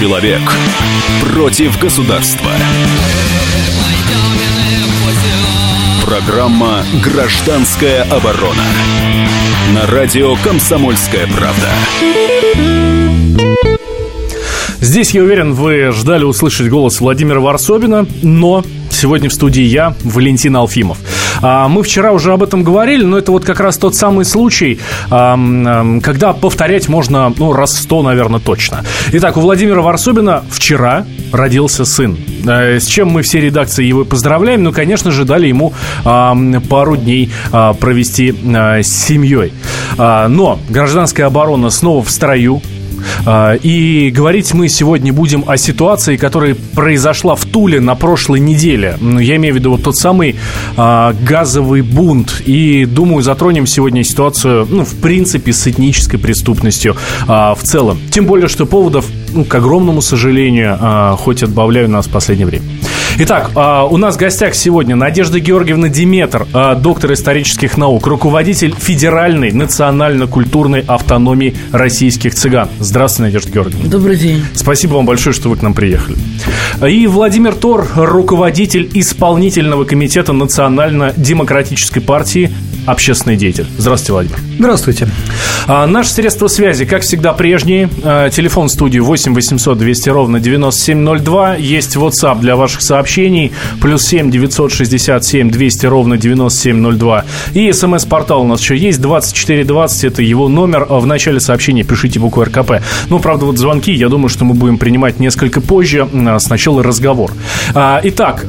Человек против государства. Программа «Гражданская оборона» на радио «Комсомольская правда». Здесь, я уверен, вы ждали услышать голос Владимира Варсобина, но сегодня в студии я, Валентин Алфимов. А, мы вчера уже об этом говорили, но это вот как раз тот самый случай, когда повторять можно, ну, раз сто, наверное, точно. Итак, у Владимира Варсобина вчера родился сын. Э, с чем мы все редакции его поздравляем, ну, конечно же, дали ему пару дней а, провести а, с семьей. Но гражданская оборона снова в строю, а, и говорить мы сегодня будем о ситуации, которая произошла в Туле на прошлой неделе. Ну, я имею в виду вот тот самый а, газовый бунт. И думаю, затронем сегодня ситуацию, ну, в принципе, с этнической преступностью а, в целом. Тем более, что поводов, ну, к огромному сожалению, хоть отбавляю нас в последнее время. Итак, а, у нас в гостях сегодня Надежда Георгиевна Диметр, а, доктор исторических наук, руководитель Федеральной национально-культурной автономии российских цыган. Здравствуйте, Надежда Георгиевна. Добрый день. Спасибо вам большое, что вы к нам приехали. И Владимир Тор, руководитель исполнительного комитета Национально-демократической партии общественный деятель. Здравствуйте, Владимир. Здравствуйте. А, наши средства связи, как всегда, прежние. А, телефон студии 8 800 200 ровно 9702. Есть WhatsApp для ваших сообщений. Плюс 7 967 200 ровно 9702. И смс-портал у нас еще есть. 2420 это его номер. В начале сообщения пишите букву РКП. Ну, правда, вот звонки, я думаю, что мы будем принимать несколько позже. А, сначала разговор. А, итак,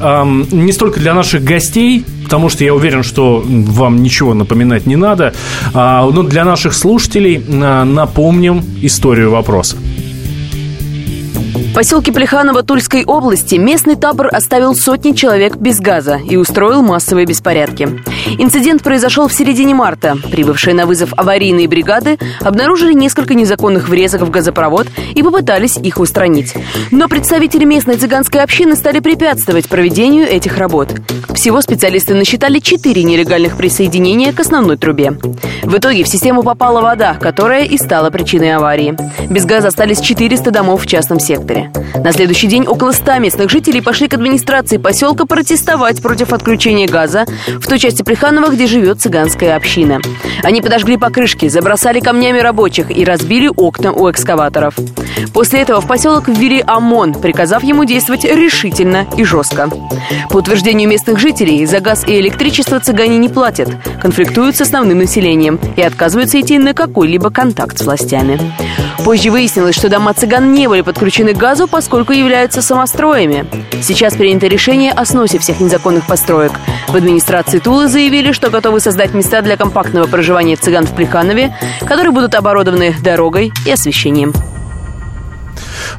не столько для наших гостей, потому что я уверен, что вам ничего напоминать не надо. А, но для наших слушателей а, напомним историю вопроса. В поселке Плеханово Тульской области местный табор оставил сотни человек без газа и устроил массовые беспорядки. Инцидент произошел в середине марта. Прибывшие на вызов аварийные бригады обнаружили несколько незаконных врезок в газопровод и попытались их устранить. Но представители местной цыганской общины стали препятствовать проведению этих работ. Всего специалисты насчитали четыре нелегальных присоединения к основной трубе. В итоге в систему попала вода, которая и стала причиной аварии. Без газа остались 400 домов в частном секторе. На следующий день около 100 местных жителей пошли к администрации поселка протестовать против отключения газа в той части Плеханова, где живет цыганская община. Они подожгли покрышки, забросали камнями рабочих и разбили окна у экскаваторов. После этого в поселок ввели ОМОН, приказав ему действовать решительно и жестко. По утверждению местных жителей, за газ и электричество цыгане не платят, конфликтуют с основным населением и отказываются идти на какой-либо контакт с властями. Позже выяснилось, что дома цыган не были подключены к газу, поскольку являются самостроями. Сейчас принято решение о сносе всех незаконных построек. В администрации Тулы заявили, что готовы создать места для компактного проживания цыган в Плеханове, которые будут оборудованы дорогой и освещением.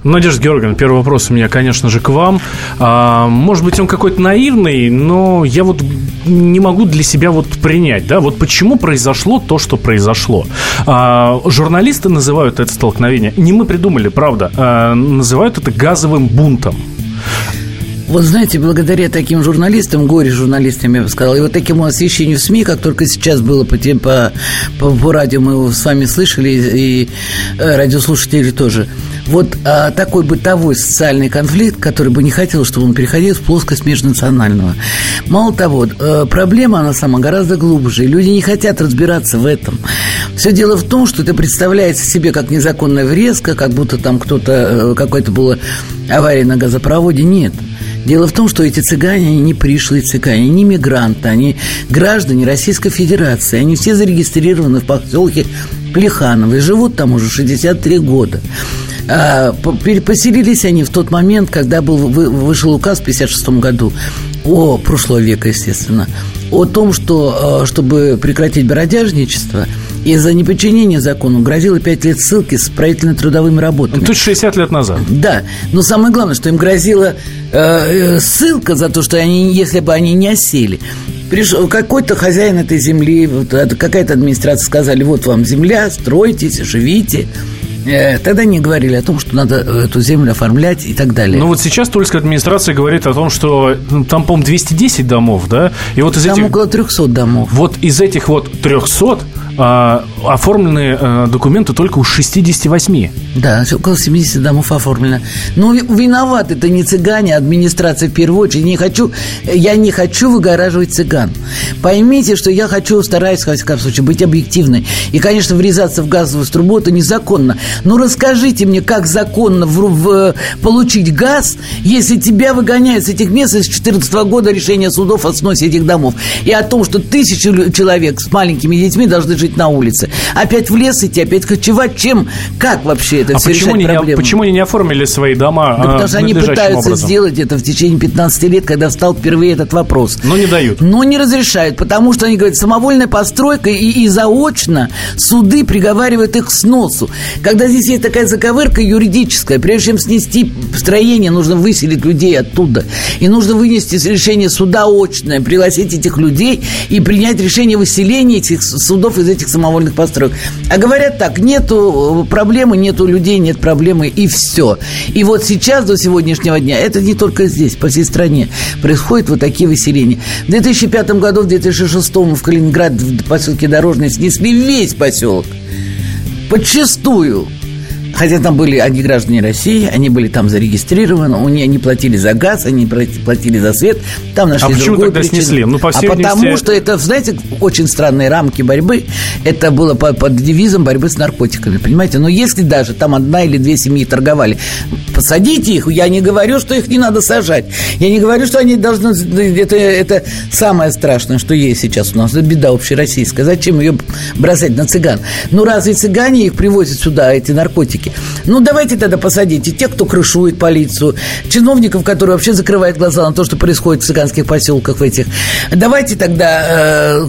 Надежда Георгиевна, первый вопрос у меня, конечно же, к вам. А, может быть, он какой-то наивный, но я вот не могу для себя вот принять, да, вот почему произошло то, что произошло. А, журналисты называют это столкновение, не мы придумали, правда, а, называют это газовым бунтом. Вот знаете, благодаря таким журналистам, горе-журналистам, я бы сказала, и вот такому освещению в СМИ, как только сейчас было по, по, по, по радио, мы его с вами слышали, и, и э, радиослушатели тоже. Вот а, такой бытовой социальный конфликт, который бы не хотел, чтобы он переходил в плоскость межнационального. Мало того, э, проблема, она сама гораздо глубже, и люди не хотят разбираться в этом. Все дело в том, что это представляется себе как незаконная врезка, как будто там кто-то, э, какой-то была авария на газопроводе. Нет. Дело в том, что эти цыгане, они не пришлые цыгане, они не мигранты, они граждане Российской Федерации. Они все зарегистрированы в поселке Плеханово и живут там уже 63 года. А, поселились они в тот момент, когда был, вышел указ в 56 году о прошлого века, естественно, о том, что а, чтобы прекратить бродяжничество – из-за неподчинения закону грозило 5 лет ссылки с строительно-трудовыми работами. Ну, тут 60 лет назад. Да, но самое главное, что им грозила э, э, ссылка за то, что они, если бы они не осели. Пришел какой-то хозяин этой земли, вот, какая-то администрация сказали, вот вам земля, стройтесь, живите. Э, тогда не говорили о том, что надо эту землю оформлять и так далее. Ну вот сейчас Тульская администрация говорит о том, что ну, там, по-моему, 210 домов, да? И вот из там этих... около 300 домов. Вот из этих вот 300 а, оформлены а, документы только у 68. Да, около 70 домов оформлено. Но виноваты это не цыгане, а администрация в первую очередь. Не хочу, я не хочу выгораживать цыган. Поймите, что я хочу, стараюсь, в всяком случае, быть объективной. И, конечно, врезаться в газовую трубу – это незаконно. Но расскажите мне, как законно в, в, получить газ, если тебя выгоняют с этих мест с 2014 года решение судов о сносе этих домов. И о том, что тысячи человек с маленькими детьми должны жить на улице. Опять в лес идти, опять кочевать. Чем, как вообще это а все почему решать проблему? почему они не оформили свои дома да, Потому что они пытаются образом? сделать это в течение 15 лет, когда встал впервые этот вопрос. Но не дают. Но не разрешают, потому что они говорят, самовольная постройка и, и заочно суды приговаривают их к сносу. Когда здесь есть такая заковырка юридическая, прежде чем снести строение, нужно выселить людей оттуда. И нужно вынести решение суда очное, пригласить этих людей и принять решение выселения этих судов из этих самовольных построек. А говорят так, нету проблемы, нету людей, нет проблемы, и все. И вот сейчас, до сегодняшнего дня, это не только здесь, по всей стране происходят вот такие выселения. В 2005 году, в 2006 в Калининград, в поселке Дорожный, снесли весь поселок. Подчистую. Хотя там были они граждане России, они были там зарегистрированы, у них, они платили за газ, они платили за свет, там нашли а почему тогда причину. снесли? Ну, по всей а потому что это, знаете, очень странные рамки борьбы. Это было под, под девизом борьбы с наркотиками, понимаете? Но если даже там одна или две семьи торговали, посадите их, я не говорю, что их не надо сажать. Я не говорю, что они должны... Это, это самое страшное, что есть сейчас у нас. Это беда общероссийская. Зачем ее бросать на цыган? Ну, разве цыгане их привозят сюда, эти наркотики? Политики. Ну, давайте тогда посадите тех, кто крышует полицию, чиновников, которые вообще закрывают глаза на то, что происходит в цыганских поселках в этих. Давайте тогда э,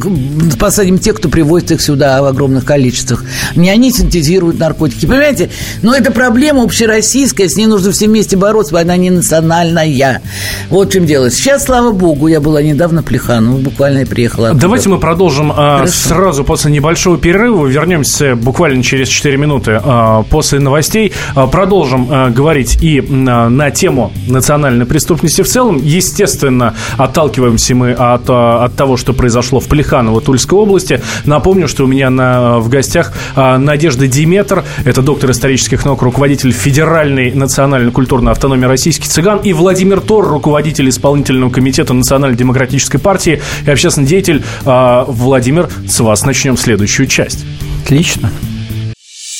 посадим тех, кто привозит их сюда в огромных количествах. Не они синтезируют наркотики. Понимаете? Но это проблема общероссийская, с ней нужно все вместе бороться, она не национальная. Вот в чем дело. Сейчас, слава богу, я была недавно в Плеханово, буквально я приехала. Оттуда. Давайте мы продолжим а, сразу после небольшого перерыва. Вернемся буквально через 4 минуты а, после новостей. А, продолжим а, говорить и а, на тему национальной преступности в целом. Естественно, отталкиваемся мы от, от того, что произошло в Плеханово Тульской области. Напомню, что у меня на, в гостях Надежда Диметр, это доктор исторических наук, руководитель Федеральной национальной культурной автономии российских цыган, и Владимир Тор, руководитель исполнительного комитета Национальной демократической партии и общественный деятель. Владимир, с вас начнем следующую часть. Отлично.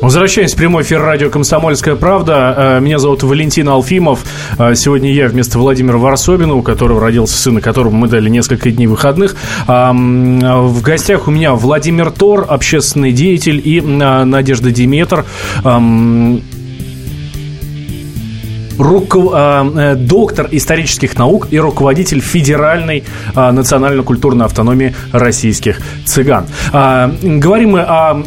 Возвращаемся в прямой эфир радио «Комсомольская правда». Э, меня зовут Валентин Алфимов. Э, сегодня я вместо Владимира Варсобина, у которого родился сын, которому мы дали несколько дней выходных. В гостях у меня Владимир Тор, общественный деятель, и э, Надежда Диметр, руков... доктор исторических наук и руководитель Федеральной национально-культурной автономии российских цыган. Говорим мы о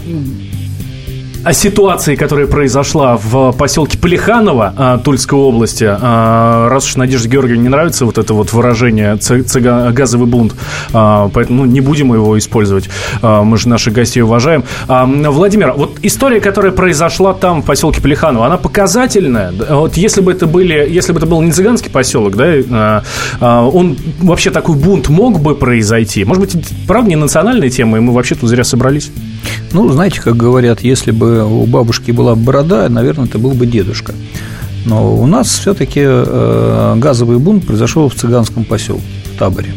о ситуации, которая произошла в поселке Полиханово а, Тульской области. А, раз уж Надежде Георгиевне не нравится вот это вот выражение цыга, газовый бунт, а, поэтому ну, не будем его использовать. Мы же наших гостей уважаем. Владимир, вот история, которая произошла там, в поселке Полиханово, она показательная. Вот если бы это были, если бы это был не цыганский поселок, да, он вообще такой бунт мог бы произойти. Может быть, правда, не национальная тема, и мы вообще тут зря собрались? Ну, знаете, как говорят, если бы у бабушки была борода, наверное, это был бы дедушка. Но у нас все-таки э, газовый бунт произошел в цыганском поселке, в таборе.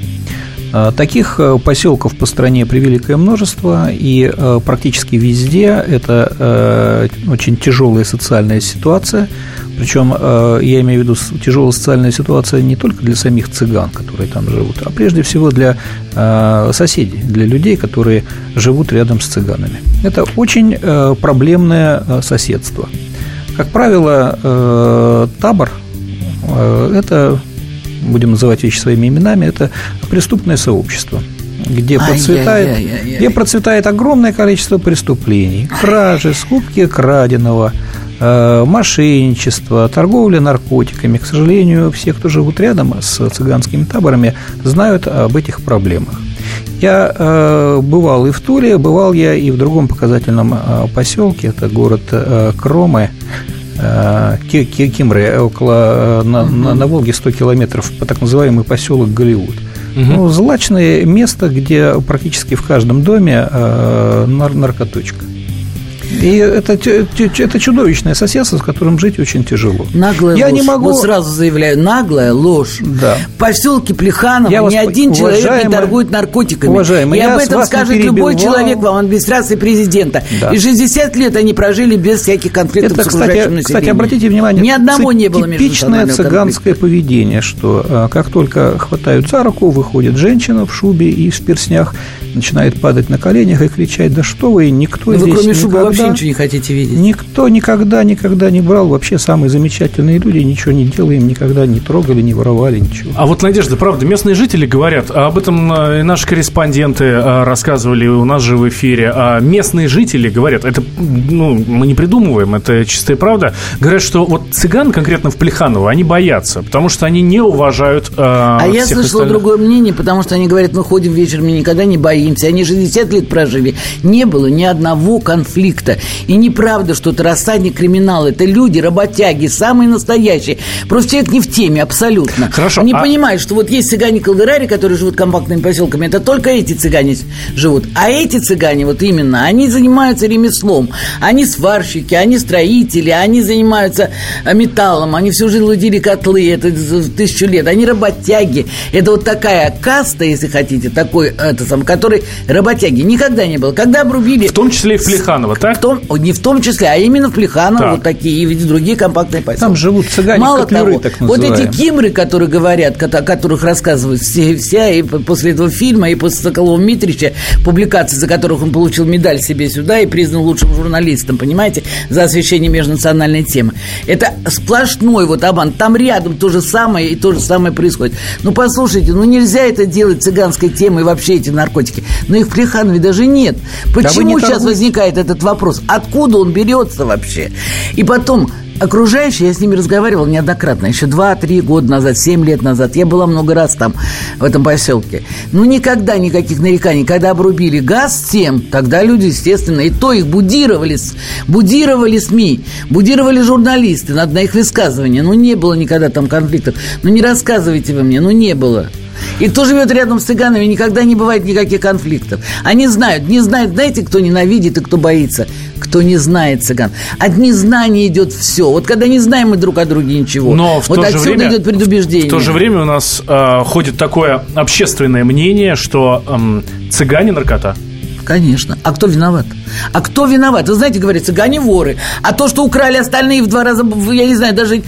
Э, таких э, поселков по стране превеликое множество, и практически везде это очень тяжелая социальная ситуация. Причем я имею в виду тяжелая социальная ситуация не только для самих цыган, которые там живут, а прежде всего для соседей, для людей, которые живут рядом с цыганами. Это очень проблемное соседство. Как правило, э, табор э, – это, будем называть вещи своими именами, это преступное сообщество где процветает, где процветает огромное количество преступлений, кражи, скупки краденого, э, мошенничество, торговля наркотиками. К сожалению, все, кто живут рядом с цыганскими таборами, знают об этих проблемах. Я э, бывал и в Туре, бывал я и в другом показательном э, поселке, это город э, Кромы, Кимры, около, э, на, на, на Волге 100 километров, по так называемый поселок Голливуд. Угу. Ну, злачное место, где практически в каждом доме э, наркоточка. И это, это чудовищное соседство, с которым жить очень тяжело. Наглая Я ложь. не могу... Вот сразу заявляю, наглая ложь. Да. В поселке Плеханово я ни один человек не торгует наркотиками. Уважаемый, и об этом скажет любой человек вам администрации президента. Да. И 60 лет они прожили без всяких конфликтов это, с окружающим кстати, населением. Кстати, обратите внимание, ни одного не было типичное цыганское конфликта. поведение, что э, как только хватают за руку, выходит женщина в шубе и в перснях, начинает падать на коленях и кричать, да что вы, никто здесь вы кроме шубы вообще ничего не хотите видеть. Никто никогда, никогда не брал. Вообще самые замечательные люди, ничего не делаем, никогда не трогали, не воровали, ничего. А вот, Надежда, правда, местные жители говорят, а об этом э, и наши корреспонденты э, рассказывали у нас же в эфире, а местные жители говорят, это, ну, мы не придумываем, это чистая правда, говорят, что вот цыган конкретно в Плеханово, они боятся, потому что они не уважают э, А я слышала остальных. другое мнение, потому что они говорят, мы ходим вечером, мы никогда не боимся. Они 60 лет прожили, не было ни одного конфликта. И неправда, что это рассадник криминала. Это люди, работяги, самые настоящие. Просто человек не в теме абсолютно. Хорошо. Не а... понимает, что вот есть цыгане колдырари, которые живут компактными поселками. Это только эти цыгане живут. А эти цыгане, вот именно, они занимаются ремеслом. Они сварщики, они строители, они занимаются э, металлом. Они всю жизнь лудили котлы. Это тысячу лет. Они работяги. Это вот такая каста, если хотите, такой, это сам, который работяги. Никогда не было. Когда обрубили... В том числе и в Плеханово, так? В том, не в том числе, а именно в Плеханово так. вот такие и другие компактные поселки. Там живут цыгане, Мало того, так вот эти кимры, которые говорят, о которых рассказывают все, вся, и после этого фильма, и после Соколова Митрича, публикации, за которых он получил медаль себе сюда и признан лучшим журналистом, понимаете, за освещение межнациональной темы. Это сплошной вот обман. Там рядом то же самое и то же самое происходит. Ну, послушайте, ну нельзя это делать цыганской темой вообще эти наркотики. Но их в Плеханове даже нет. Почему да сейчас возникает этот вопрос? Откуда он берется вообще? И потом, окружающие, я с ними разговаривал неоднократно, еще 2-3 года назад, 7 лет назад. Я была много раз там, в этом поселке. Ну, никогда никаких нареканий. Когда обрубили газ всем, тогда люди, естественно, и то их будировали, будировали СМИ, будировали журналисты на их высказывания. Ну, не было никогда там конфликтов. Ну, не рассказывайте вы мне, ну, не было. И кто живет рядом с цыганами, никогда не бывает никаких конфликтов. Они знают, не знают, знаете, кто ненавидит и кто боится? Кто не знает цыган. От незнания идет все. Вот когда не знаем мы друг о друге ничего, Но в вот то отсюда же время, идет предубеждение. В то же время у нас э, ходит такое общественное мнение, что э, цыгане наркота. Конечно. А кто виноват? А кто виноват? Вы знаете, говорят, цыгане воры. А то, что украли остальные в два раза, я не знаю, даже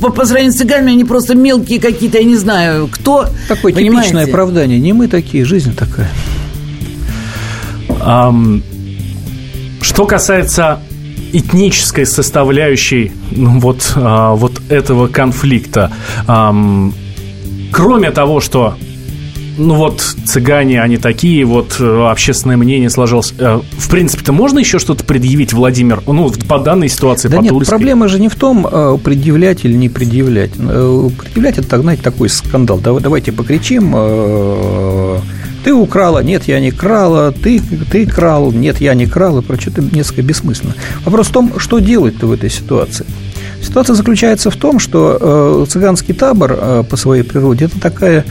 по, по сравнению с цыганами, они просто мелкие какие-то, я не знаю, кто. Такое понимаете? типичное оправдание. Не мы такие, жизнь такая. Um, что касается этнической составляющей ну, вот, а, вот этого конфликта, um, кроме того, что ну вот цыгане, они такие, вот э, общественное мнение сложилось. Э, в принципе-то можно еще что-то предъявить, Владимир, ну, по данной ситуации, да по нет, Тульской? проблема же не в том, э, предъявлять или не предъявлять. Предъявлять – это, знаете, такой скандал. Давайте покричим, ты украла, нет, я не крала, ты, ты крал, нет, я не крал, и прочее, это несколько бессмысленно. Вопрос в том, что делать-то в этой ситуации. Ситуация заключается в том, что э, цыганский табор э, по своей природе это такая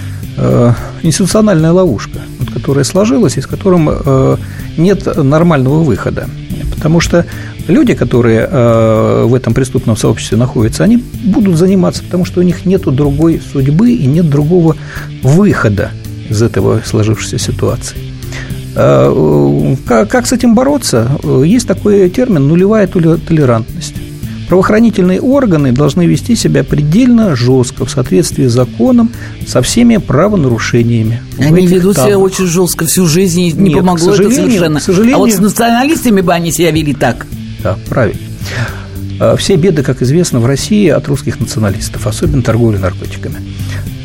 институциональная ловушка, вот, которая сложилась и с которым э, нет нормального выхода. Потому что люди, которые э, в этом преступном сообществе находятся, они будут заниматься, потому что у них нет другой судьбы и нет другого выхода из этого сложившейся ситуации. Э, как, как с этим бороться? Есть такой термин нулевая толерантность. Правоохранительные органы должны вести себя предельно жестко в соответствии с законом со всеми правонарушениями. Они ведут себя очень жестко всю жизнь, и не Нет, помогло это совершенно. К сожалению, а вот с националистами бы они себя вели так. Да, правильно. Э, все беды, как известно, в России от русских националистов, особенно торговли наркотиками.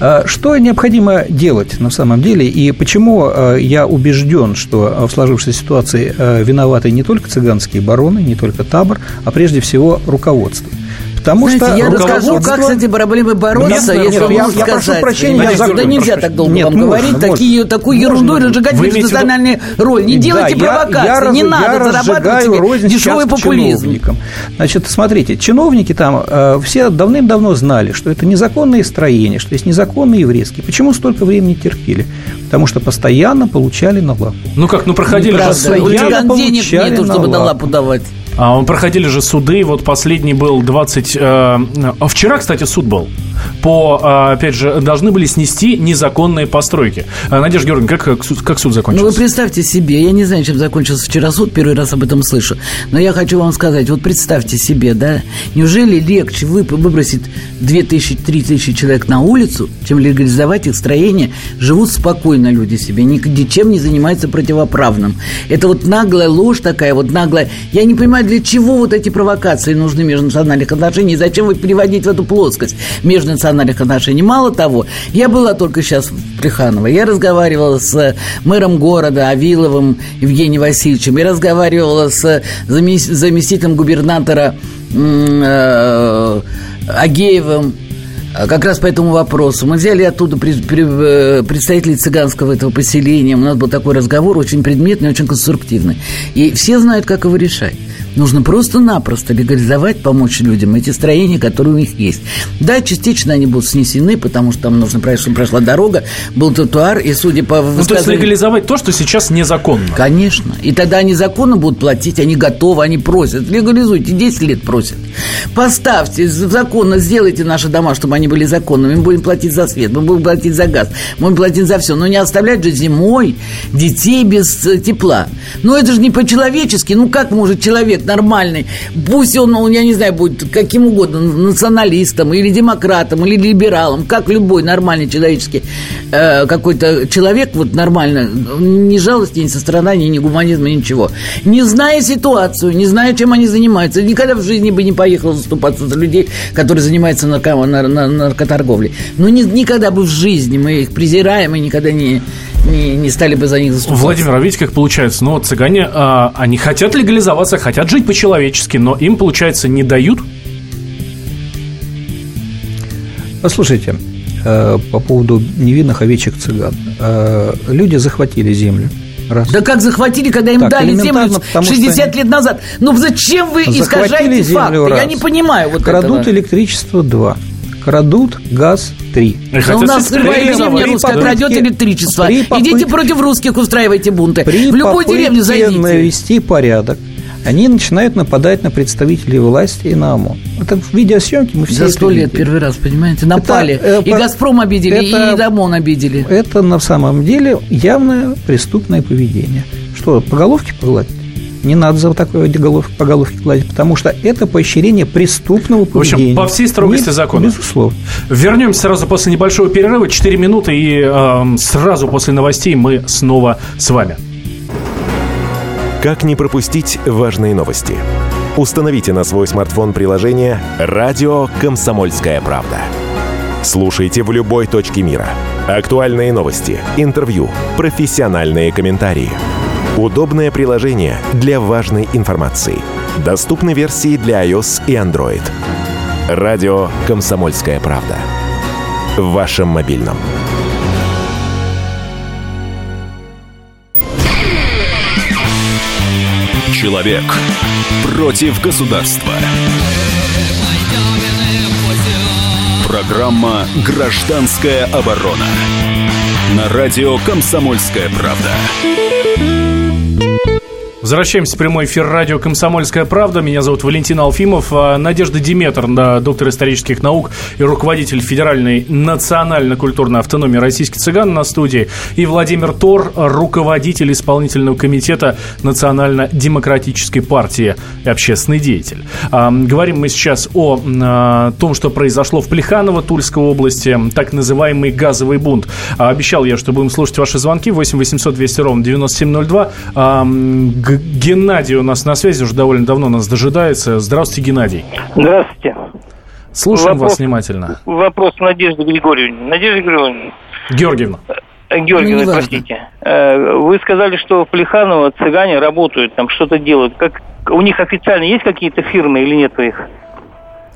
Э, что необходимо делать на самом деле, и почему э, я убежден, что в сложившейся ситуации виноваты не только цыганские бароны, не только табор, а прежде всего руководство. Потому Знаете, что я расскажу, как с этими проблемами бороться, нет, если нет, я, я прошу прощения, я закончу. Да нельзя так долго нет, вам можно, говорить, можно. такие, такую ерунду разжигать национальную роль. Не делайте да, провокации, я, я, не надо зарабатывать дешевый популизм. Чиновникам. Значит, смотрите, чиновники там э, все давным-давно знали, что это незаконные строения, что есть незаконные еврейские. Почему столько времени терпели? Потому что постоянно получали на лапу. Ну как, ну проходили же... Постоянно денег нету, чтобы на лапу давать. А, проходили же суды, вот последний был 20... Э, а вчера, кстати, суд был. По, э, опять же, должны были снести незаконные постройки. А, Надежда Георгиевна, как, как, суд, закончился? Ну, вы представьте себе, я не знаю, чем закончился вчера суд, первый раз об этом слышу, но я хочу вам сказать, вот представьте себе, да, неужели легче выбросить 2000, 3000 человек на улицу, чем легализовать их строение, живут спокойно люди себе, ничем не занимаются противоправным. Это вот наглая ложь такая, вот наглая. Я не понимаю, для чего вот эти провокации нужны межнациональных отношений? Зачем вы переводить в эту плоскость межнациональных отношений? Мало того, я была только сейчас в Плеханово, я разговаривала с мэром города Авиловым Евгением Васильевичем, я разговаривала с заместителем губернатора э, Агеевым, как раз по этому вопросу. Мы взяли оттуда э, представителей цыганского этого поселения. У нас был такой разговор, очень предметный, очень конструктивный. И все знают, как его решать. Нужно просто-напросто легализовать, помочь людям эти строения, которые у них есть. Да, частично они будут снесены, потому что там нужно, чтобы прошла дорога, был тротуар, и судя по высказыванию... Ну, то есть легализовать то, что сейчас незаконно. Конечно. И тогда они законно будут платить, они готовы, они просят. Легализуйте, 10 лет просят. Поставьте законно, сделайте наши дома, чтобы они были законными. Мы будем платить за свет, мы будем платить за газ, мы будем платить за все. Но не оставлять же зимой детей без э, тепла. Ну, это же не по-человечески. Ну, как может человек человек нормальный, пусть он, он, я не знаю, будет каким угодно, националистом или демократом, или либералом, как любой нормальный человеческий э, какой-то человек, вот нормально, ни жалости, ни сострадания, ни гуманизма, ничего. Не зная ситуацию, не зная, чем они занимаются, никогда в жизни бы не поехал заступаться за людей, которые занимаются нарко, нар, нар, наркоторговлей. Но ни, никогда бы в жизни мы их презираем и никогда не, не, не стали бы за них заступаться. Владимир, а видите, как получается? Ну, вот цыгане, а, они хотят легализоваться, хотят жить по-человечески, но им, получается, не дают? Послушайте, э, по поводу невинных овечек цыган. Э, люди захватили землю. Раз. Да как захватили, когда им так, дали землю 60 что лет назад? Ну зачем вы искажаете факты? Раз. Я не понимаю вот Крадут этого. электричество два крадут газ 3. Но у нас любая деревня русская крадет электричество. Идите против русских, устраивайте бунты. В любую деревню зайдите. навести порядок они начинают нападать на представителей власти и на ОМОН. Это в видеосъемке мы все За сто лет первый раз, понимаете, напали. Это, и «Газпром» обидели, это, и ОМОН обидели. Это на самом деле явное преступное поведение. Что, по головке погладить? Не надо за такое головки, по головке гладить, потому что это поощрение преступного поведения. В общем, по всей строгости Нет, закона. Безусловно. Вернемся сразу после небольшого перерыва. 4 минуты, и э, сразу после новостей мы снова с вами. Как не пропустить важные новости? Установите на свой смартфон приложение «Радио Комсомольская правда». Слушайте в любой точке мира. Актуальные новости, интервью, профессиональные комментарии. Удобное приложение для важной информации. Доступны версии для iOS и Android. «Радио Комсомольская правда». В вашем мобильном. Человек против государства. Программа «Гражданская оборона». На радио «Комсомольская правда». Возвращаемся в прямой эфир радио «Комсомольская правда». Меня зовут Валентин Алфимов. А, Надежда Диметр, доктор исторических наук и руководитель Федеральной национально-культурной автономии российских цыган на студии. И Владимир Тор, руководитель исполнительного комитета Национально-демократической партии и общественный деятель. А, говорим мы сейчас о а, том, что произошло в Плеханово, Тульской области, так называемый газовый бунт. Обещал я, что будем слушать ваши звонки 8 800 200 ровно 9702 Геннадий у нас на связи, уже довольно давно нас дожидается. Здравствуйте, Геннадий. Здравствуйте. Слушаем вопрос, вас внимательно. Вопрос Надежды Григорьевны. Надежда Григорьевна. Георгиевна. Э, Георгиевна, ну, простите. Э, вы сказали, что в Плеханово цыгане работают, там что-то делают. Как, у них официально есть какие-то фирмы или нет их?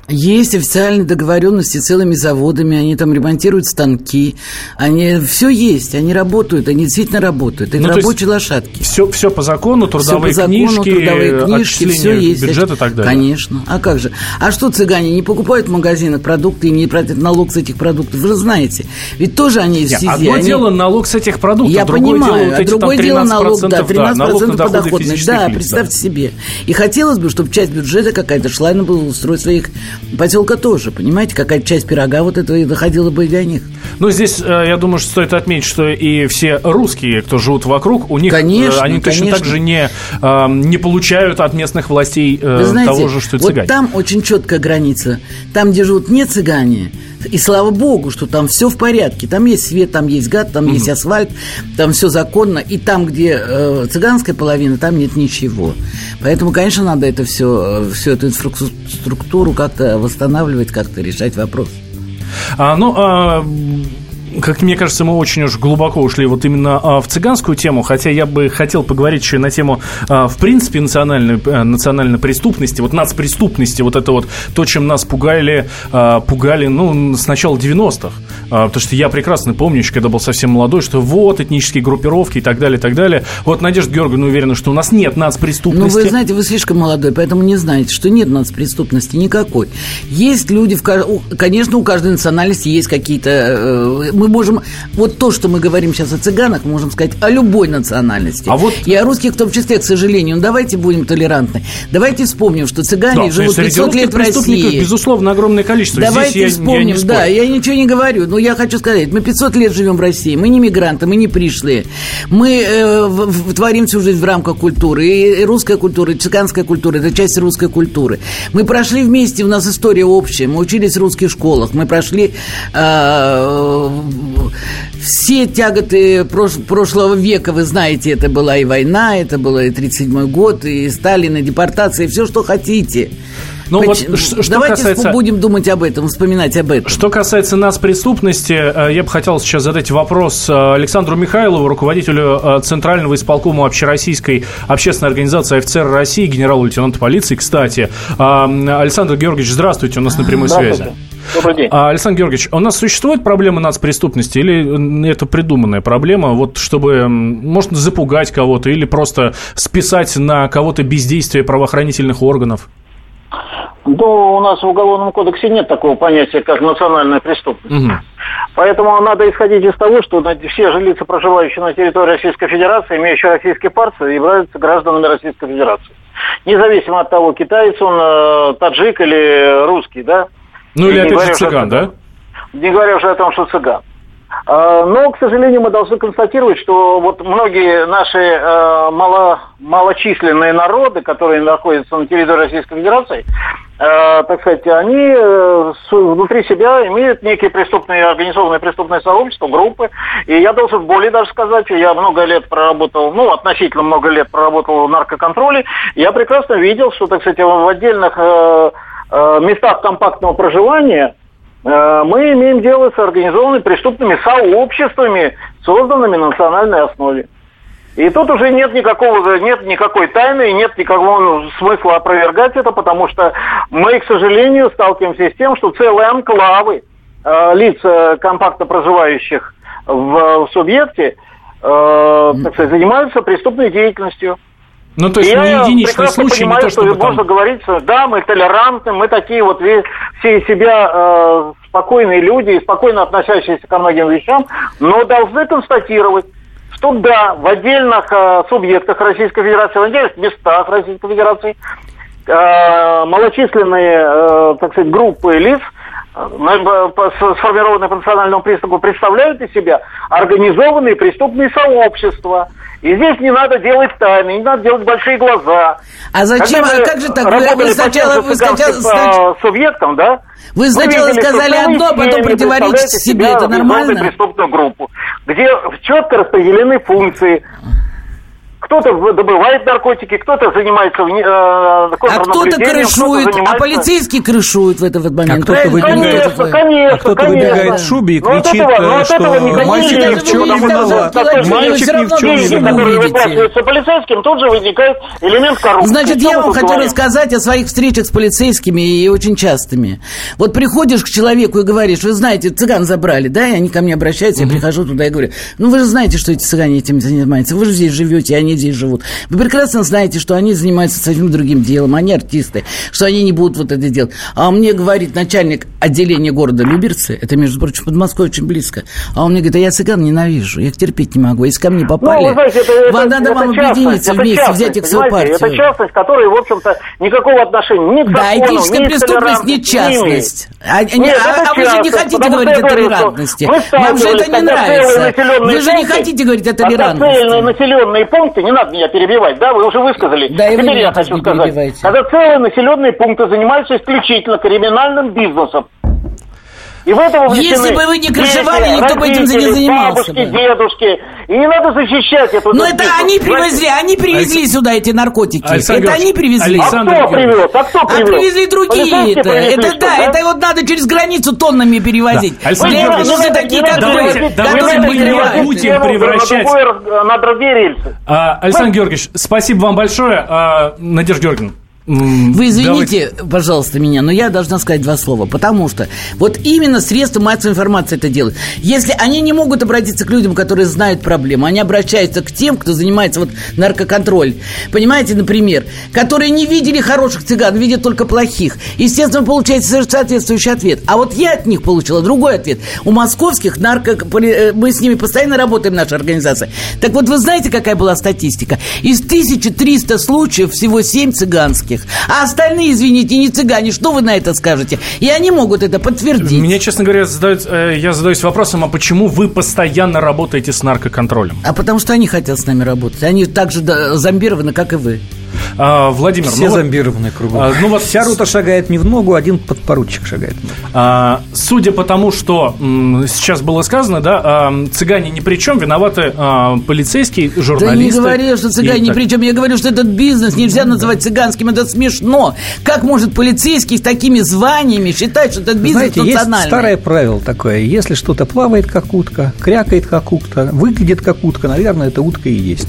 Есть официальные договоренности с целыми заводами, они там ремонтируют станки, они все есть, они работают, они действительно работают. Это ну, рабочие лошадки. Все, все по закону, трудовые все по закону, книжки, трудовые книжки, все есть. бюджет и так далее. Конечно. А как же? А что цыгане не покупают в магазинах продукты и не платят налог с этих продуктов? Вы же знаете. Ведь тоже они в связи. Одно они... дело налог с этих продуктов, Я другое понимаю, дело, вот а другое дело налог, да, 13% да, налог на подоходность. Да, лиц, представьте да. себе. И хотелось бы, чтобы часть бюджета какая-то шла на устроить своих поселка тоже, понимаете, какая-то часть пирога вот этого и доходила бы и до них. Ну, здесь, э, я думаю, что стоит отметить, что и все русские, кто живут вокруг, у них, э, конечно, они точно конечно. так же не, э, не получают от местных властей Вы знаете, того же, что и цыгане. Вот там очень четкая граница. Там, где живут не цыгане, и слава богу, что там все в порядке. Там есть свет, там есть гад, там mm есть асфальт, там все законно. И там, где э, цыганская половина, там нет ничего. Поэтому, конечно, надо это все, всю эту инфраструктуру как-то восстанавливать, как-то решать вопрос. А, ну, а, как мне кажется, мы очень уж глубоко ушли вот именно а, в цыганскую тему, хотя я бы хотел поговорить еще на тему, а, в принципе, национальной, э, национальной преступности, вот нацпреступности, вот это вот то, чем нас пугали, а, пугали, ну, с начала 90-х. Потому что я прекрасно помню, еще когда был совсем молодой, что вот этнические группировки и так далее, и так далее. Вот Надежда Георгиевна уверена, что у нас нет нацпреступности. Ну, вы знаете, вы слишком молодой, поэтому не знаете, что нет нацпреступности никакой. Есть люди, в, конечно, у каждой национальности есть какие-то э, мы можем, вот то, что мы говорим сейчас о цыганах, мы можем сказать о любой национальности. А вот... И о русских в том числе, к сожалению. Ну, давайте будем толерантны. Давайте вспомним, что цыгане да, живут 500 лет в России. безусловно, огромное количество. Давайте Здесь вспомним, я, я не да, я ничего не говорю, но я хочу сказать, мы 500 лет живем в России, мы не мигранты, мы не пришлые. Мы э, в, в, творим всю жизнь в рамках культуры. И, и русская культура, и цыганская культура – это часть русской культуры. Мы прошли вместе, у нас история общая, мы учились в русских школах, мы прошли э, все тяготы прошлого века, вы знаете, это была и война, это было и 37 год, и Сталин, и депортация, и все, что хотите. Ну, вот, что Давайте касается... будем думать об этом, вспоминать об этом. Что касается нас преступности, э, я бы хотел сейчас задать вопрос э, Александру Михайлову, руководителю э, Центрального исполкома общероссийской общественной организации офицер России, генерал-лейтенант полиции. Кстати, Александр Георгиевич, здравствуйте, у нас на прямой связи. Добрый день. А, Александр Георгиевич, у нас существует проблема нацпреступности или это придуманная проблема, вот чтобы, можно запугать кого-то или просто списать на кого-то бездействие правоохранительных органов? Ну, у нас в Уголовном кодексе нет такого понятия, как национальная преступность. Угу. Поэтому надо исходить из того, что все же лица, проживающие на территории Российской Федерации, имеющие российский паспорт, являются гражданами Российской Федерации. Независимо от того, китаец он, э, таджик или русский, да? Ну или опять же цыган, да? Не говоря уже о том, что цыган. А, но, к сожалению, мы должны констатировать, что вот многие наши э, мало, малочисленные народы, которые находятся на территории Российской Федерации, э, так сказать, они э, внутри себя имеют некие преступные, организованные преступные сообщества, группы. И я должен более даже сказать, я много лет проработал, ну, относительно много лет проработал в наркоконтроле, я прекрасно видел, что, так сказать, в отдельных местах компактного проживания Э, мы имеем дело с организованными преступными сообществами, созданными на национальной основе. И тут уже нет никакого, нет никакой тайны, нет никакого смысла опровергать это, потому что мы, к сожалению, сталкиваемся с тем, что целые анклавы э, лиц э, компактно проживающих в, в субъекте э, так сказать, занимаются преступной деятельностью. Ну, то есть я не единичный случай, понимаю, не то, что можно там... говорить, что да, мы толерантны, мы такие вот все из себя э, спокойные люди спокойно относящиеся ко многим вещам, но должны констатировать, что да, в отдельных э, субъектах Российской Федерации, в отдельных местах Российской Федерации э, малочисленные, э, так сказать, группы лиц сформированные по национальному признаку, представляют из себя организованные преступные сообщества – и здесь не надо делать тайны, не надо делать большие глаза. А зачем, а как же так? Вы, сначала, вы сначала, по субъектам, да? Вы сначала вы сказали одно, а потом противоречите себе, это нормально? преступную группу, где четко распределены функции. Кто кто-то добывает наркотики, кто-то занимается э, А кто-то крышует, кто а полицейские крышуют в этот момент. А кто-то выбегает. Конечно, конечно, А конечно. выбегает в шубе и Ну, кричит, этого- ну, э, этого что никаких мальчик ни в чем не виноват. Мальчик ни в чем не виноват. полицейским, тут же возникает элемент коррупции. Значит, я вам хочу рассказать о своих встречах с полицейскими и очень частыми. Вот приходишь к человеку и говоришь, вы знаете, цыган забрали, да, и они ко мне обращаются, я прихожу туда и говорю, ну вы же знаете, что эти цыгане этим занимаются, вы же здесь живете, они здесь живут. Вы прекрасно знаете, что они занимаются совсем другим делом, они артисты, что они не будут вот это делать. А мне говорит начальник отделения города Люберцы, это, между прочим, под Москвой очень близко, а он мне говорит, а я цыган ненавижу, я их терпеть не могу, если ко мне попали, Ну, знаете, это, это, вам надо это вам частность, объединиться это вместе, частность, взять их свою партию. Это частность, которая, в общем-то, никакого отношения ни к Да, закону, этическая ни преступность не не частность. А, не- Нет, а- это а вы же не хотите говорить о толерантности. Вам же это не нравится. Вы же не хотите говорить о толерантности. населенные пункты, не надо меня перебивать, да, вы уже высказали. Да, и Теперь я хочу сказать. Когда целые населенные пункты занимаются исключительно криминальным бизнесом, и в это вовлечены Если бы вы не крышевали, дети, никто бы этим не занимался Бабушки, бы. дедушки. И не надо защищать эту Но этот это они привезли, они привезли сюда эти наркотики. Александр это они привезли. А Александр кто привез? А кто А привез? привезли другие это. привезли, Это что, да, это вот надо через границу тоннами перевозить. Да. Александр Вы не Георгиевич, нужны такие, как вы, которые будем Тему превращать- на другие рельсы. А, Александр Георгиевич, спасибо вам большое. А, Надежда Георгиевна. Вы извините, пожалуйста, меня, но я должна сказать два слова, потому что вот именно средства массовой информации это делают. Если они не могут обратиться к людям, которые знают проблему, они обращаются к тем, кто занимается вот наркоконтроль. Понимаете, например, которые не видели хороших цыган, видят только плохих. Естественно, получается соответствующий ответ. А вот я от них получила другой ответ. У московских нарко... э, Мы с ними постоянно работаем, наша организация. Так вот, вы знаете, какая была статистика? Из 1300 случаев всего 7 цыганских. А остальные, извините, не цыгане. Что вы на это скажете? И они могут это подтвердить. Мне, честно говоря, задают, э, я задаюсь вопросом, а почему вы постоянно работаете с наркоконтролем? А потому что они хотят с нами работать. Они так же зомбированы, как и вы. А, Владимир, Все ну, зомбированы кругом. а, ну вот Вся рота шагает не в ногу, один подпоручик шагает. а, судя по тому, что м, сейчас было сказано, да, а, цыгане ни при чем, виноваты а, полицейские, Да журналисты. не говори, что цыгане ни при чем. Я говорю, что этот бизнес нельзя называть цыганским. Это смешно. Как может полицейский с такими званиями считать, что этот бизнес Знаете, есть национальный? старое правило такое. Если что-то плавает, как утка, крякает, как утка, выглядит, как утка, наверное, это утка и есть.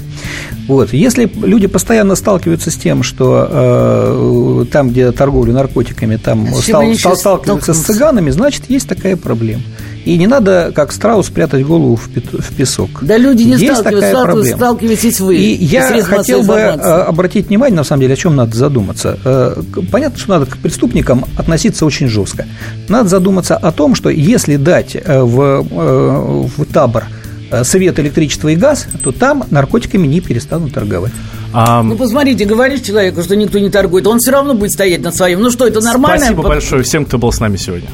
Вот. Если люди постоянно сталкиваются с тем, что э, там, где торговля наркотиками, там стал- стал- сталкиваются с цыганами, значит, есть такая проблема. И не надо, как страус, прятать голову в, песок. Да люди не Есть сталкиваются, такая проблема. сталкиваетесь вы. И я хотел бы э, обратить внимание, на самом деле, о чем надо задуматься. Э, Понятно, что надо к преступникам относиться очень жестко. Надо задуматься о том, что если дать э, в, в табор э, свет, электричество и газ, то там наркотиками не перестанут торговать. А, Ну, посмотрите, говоришь человеку, что никто не торгует, он все равно будет стоять на своем. Ну что, это нормально? Спасибо большое всем, кто был с нами сегодня.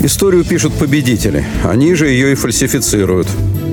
Историю пишут победители. Они же ее и фальсифицируют.